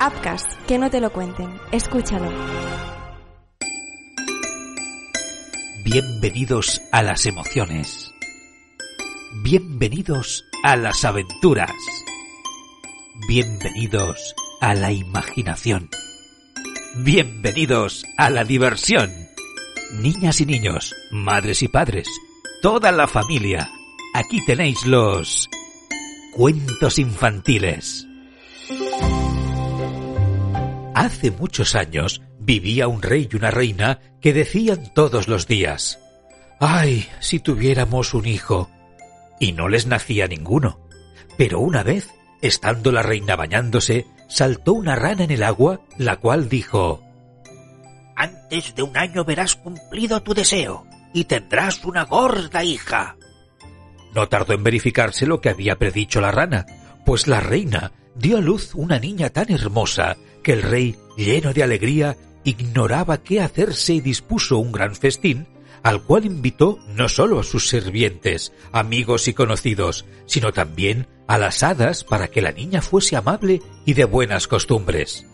Upcast, que no te lo cuenten. Escúchalo. Bienvenidos a las emociones. Bienvenidos a las aventuras. Bienvenidos a la imaginación. Bienvenidos a la diversión. Niñas y niños, madres y padres, toda la familia. Aquí tenéis los cuentos infantiles. Hace muchos años vivía un rey y una reina que decían todos los días, ¡ay, si tuviéramos un hijo! Y no les nacía ninguno. Pero una vez, estando la reina bañándose, saltó una rana en el agua, la cual dijo, Antes de un año verás cumplido tu deseo y tendrás una gorda hija. No tardó en verificarse lo que había predicho la rana, pues la reina dio a luz una niña tan hermosa que el rey, lleno de alegría, ignoraba qué hacerse y dispuso un gran festín, al cual invitó no solo a sus sirvientes, amigos y conocidos, sino también a las hadas para que la niña fuese amable y de buenas costumbres.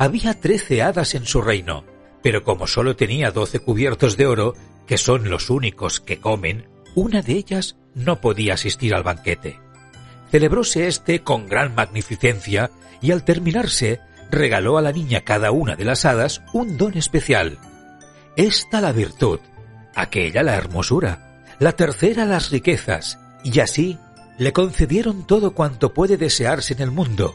Había trece hadas en su reino, pero como sólo tenía doce cubiertos de oro, que son los únicos que comen, una de ellas no podía asistir al banquete. Celebróse éste con gran magnificencia y al terminarse regaló a la niña cada una de las hadas un don especial. Esta la virtud, aquella la hermosura, la tercera las riquezas, y así le concedieron todo cuanto puede desearse en el mundo.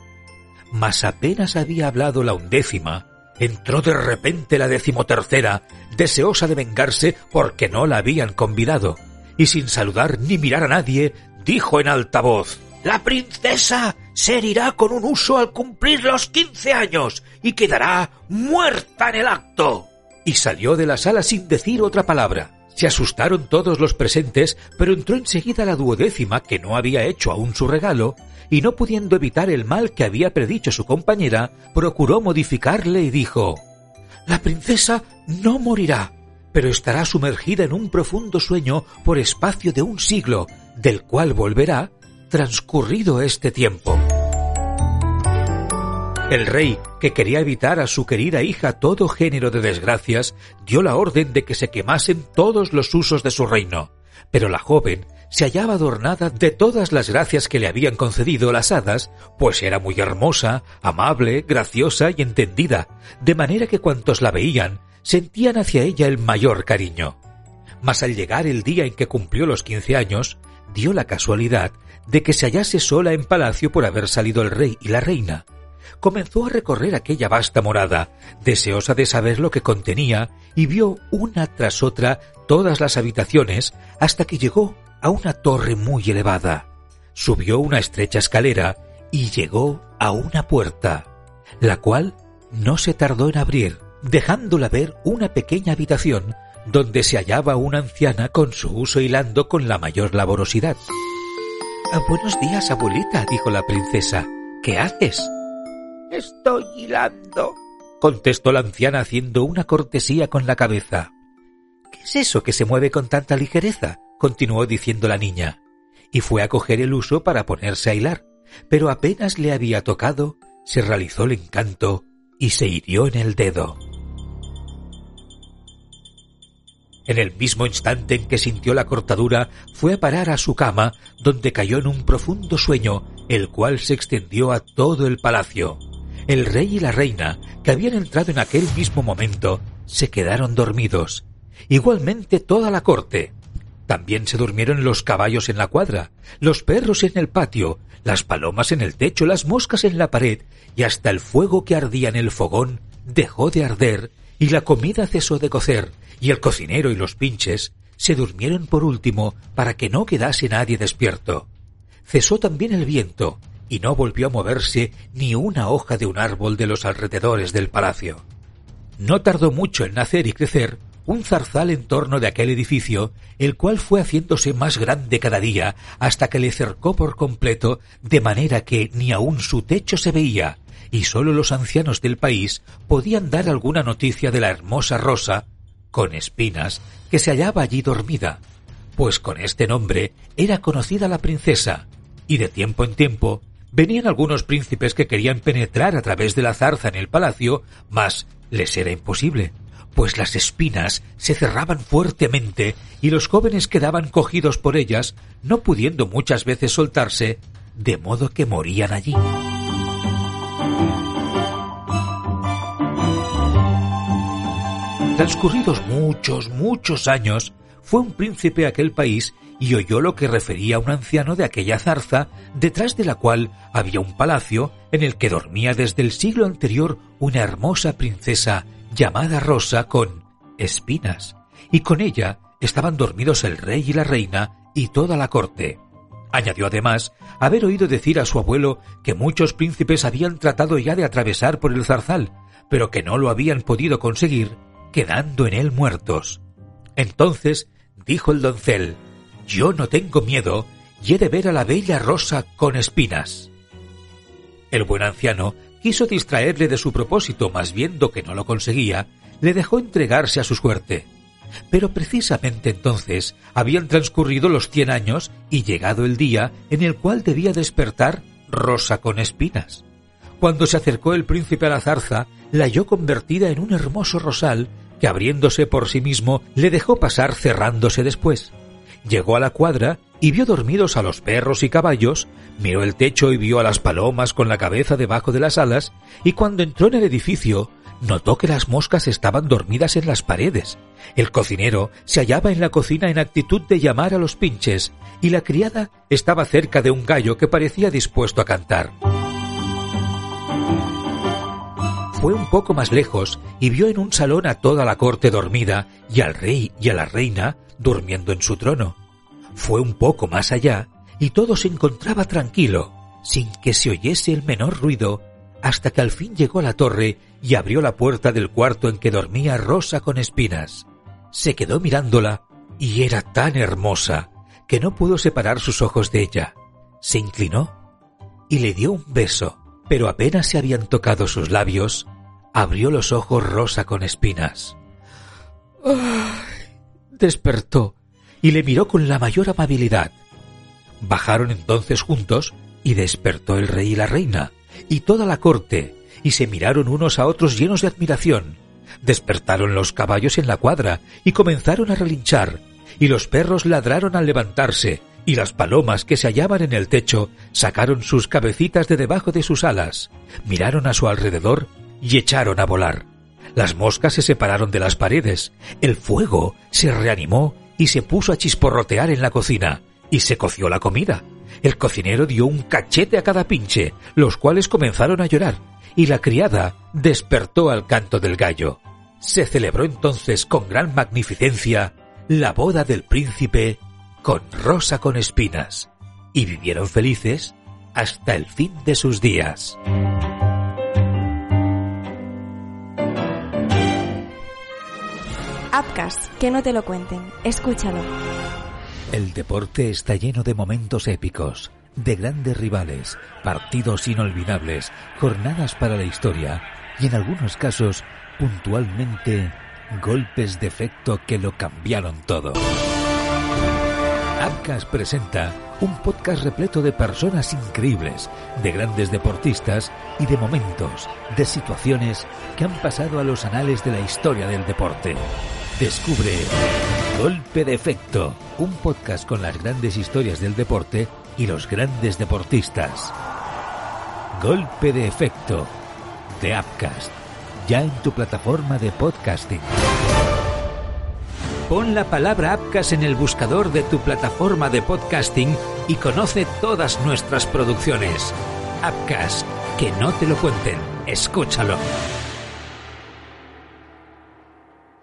Mas apenas había hablado la undécima, entró de repente la decimotercera, deseosa de vengarse porque no la habían convidado, y sin saludar ni mirar a nadie, dijo en alta voz La princesa se herirá con un uso al cumplir los quince años y quedará muerta en el acto. Y salió de la sala sin decir otra palabra. Se asustaron todos los presentes, pero entró enseguida la duodécima, que no había hecho aún su regalo, y no pudiendo evitar el mal que había predicho su compañera, procuró modificarle y dijo La princesa no morirá, pero estará sumergida en un profundo sueño por espacio de un siglo, del cual volverá transcurrido este tiempo. El rey, que quería evitar a su querida hija todo género de desgracias, dio la orden de que se quemasen todos los usos de su reino. Pero la joven se hallaba adornada de todas las gracias que le habían concedido las hadas, pues era muy hermosa, amable, graciosa y entendida, de manera que cuantos la veían sentían hacia ella el mayor cariño. Mas al llegar el día en que cumplió los quince años, dio la casualidad de que se hallase sola en palacio por haber salido el rey y la reina, comenzó a recorrer aquella vasta morada, deseosa de saber lo que contenía, y vio una tras otra todas las habitaciones hasta que llegó a una torre muy elevada. Subió una estrecha escalera y llegó a una puerta, la cual no se tardó en abrir, dejándola ver una pequeña habitación donde se hallaba una anciana con su uso hilando con la mayor laborosidad. Buenos días, abuelita, dijo la princesa. ¿Qué haces? Estoy hilando, contestó la anciana haciendo una cortesía con la cabeza. ¿Qué es eso que se mueve con tanta ligereza? continuó diciendo la niña, y fue a coger el uso para ponerse a hilar, pero apenas le había tocado, se realizó el encanto y se hirió en el dedo. En el mismo instante en que sintió la cortadura, fue a parar a su cama, donde cayó en un profundo sueño, el cual se extendió a todo el palacio el rey y la reina, que habían entrado en aquel mismo momento, se quedaron dormidos. Igualmente toda la corte. También se durmieron los caballos en la cuadra, los perros en el patio, las palomas en el techo, las moscas en la pared, y hasta el fuego que ardía en el fogón dejó de arder, y la comida cesó de cocer, y el cocinero y los pinches se durmieron por último para que no quedase nadie despierto. Cesó también el viento, y no volvió a moverse ni una hoja de un árbol de los alrededores del palacio. No tardó mucho en nacer y crecer un zarzal en torno de aquel edificio, el cual fue haciéndose más grande cada día hasta que le cercó por completo, de manera que ni aun su techo se veía, y sólo los ancianos del país podían dar alguna noticia de la hermosa rosa, con espinas, que se hallaba allí dormida, pues con este nombre era conocida la princesa, y de tiempo en tiempo Venían algunos príncipes que querían penetrar a través de la zarza en el palacio, mas les era imposible, pues las espinas se cerraban fuertemente y los jóvenes quedaban cogidos por ellas, no pudiendo muchas veces soltarse, de modo que morían allí. Transcurridos muchos, muchos años, fue un príncipe a aquel país y oyó lo que refería un anciano de aquella zarza, detrás de la cual había un palacio en el que dormía desde el siglo anterior una hermosa princesa llamada Rosa con espinas, y con ella estaban dormidos el rey y la reina y toda la corte. Añadió además haber oído decir a su abuelo que muchos príncipes habían tratado ya de atravesar por el zarzal, pero que no lo habían podido conseguir quedando en él muertos. Entonces dijo el doncel, Yo no tengo miedo y he de ver a la bella rosa con espinas. El buen anciano quiso distraerle de su propósito, mas viendo que no lo conseguía, le dejó entregarse a su suerte. Pero precisamente entonces habían transcurrido los cien años y llegado el día en el cual debía despertar Rosa con espinas. Cuando se acercó el príncipe a la zarza, la halló convertida en un hermoso rosal que abriéndose por sí mismo le dejó pasar cerrándose después. Llegó a la cuadra y vio dormidos a los perros y caballos, miró el techo y vio a las palomas con la cabeza debajo de las alas, y cuando entró en el edificio, notó que las moscas estaban dormidas en las paredes. El cocinero se hallaba en la cocina en actitud de llamar a los pinches, y la criada estaba cerca de un gallo que parecía dispuesto a cantar fue un poco más lejos y vio en un salón a toda la corte dormida y al rey y a la reina durmiendo en su trono. Fue un poco más allá y todo se encontraba tranquilo, sin que se oyese el menor ruido, hasta que al fin llegó a la torre y abrió la puerta del cuarto en que dormía Rosa con espinas. Se quedó mirándola y era tan hermosa que no pudo separar sus ojos de ella. Se inclinó y le dio un beso, pero apenas se habían tocado sus labios, abrió los ojos rosa con espinas. despertó y le miró con la mayor amabilidad. Bajaron entonces juntos y despertó el rey y la reina y toda la corte y se miraron unos a otros llenos de admiración. Despertaron los caballos en la cuadra y comenzaron a relinchar y los perros ladraron al levantarse y las palomas que se hallaban en el techo sacaron sus cabecitas de debajo de sus alas, miraron a su alrededor y echaron a volar. Las moscas se separaron de las paredes, el fuego se reanimó y se puso a chisporrotear en la cocina, y se coció la comida. El cocinero dio un cachete a cada pinche, los cuales comenzaron a llorar, y la criada despertó al canto del gallo. Se celebró entonces con gran magnificencia la boda del príncipe con Rosa con espinas, y vivieron felices hasta el fin de sus días. Upcast, que no te lo cuenten. Escúchalo. El deporte está lleno de momentos épicos, de grandes rivales, partidos inolvidables, jornadas para la historia y en algunos casos, puntualmente, golpes de efecto que lo cambiaron todo. Upcast presenta un podcast repleto de personas increíbles, de grandes deportistas y de momentos, de situaciones que han pasado a los anales de la historia del deporte. Descubre Golpe de Efecto, un podcast con las grandes historias del deporte y los grandes deportistas. Golpe de Efecto, de Upcast, ya en tu plataforma de podcasting. Pon la palabra Upcast en el buscador de tu plataforma de podcasting y conoce todas nuestras producciones. Upcast, que no te lo cuenten, escúchalo.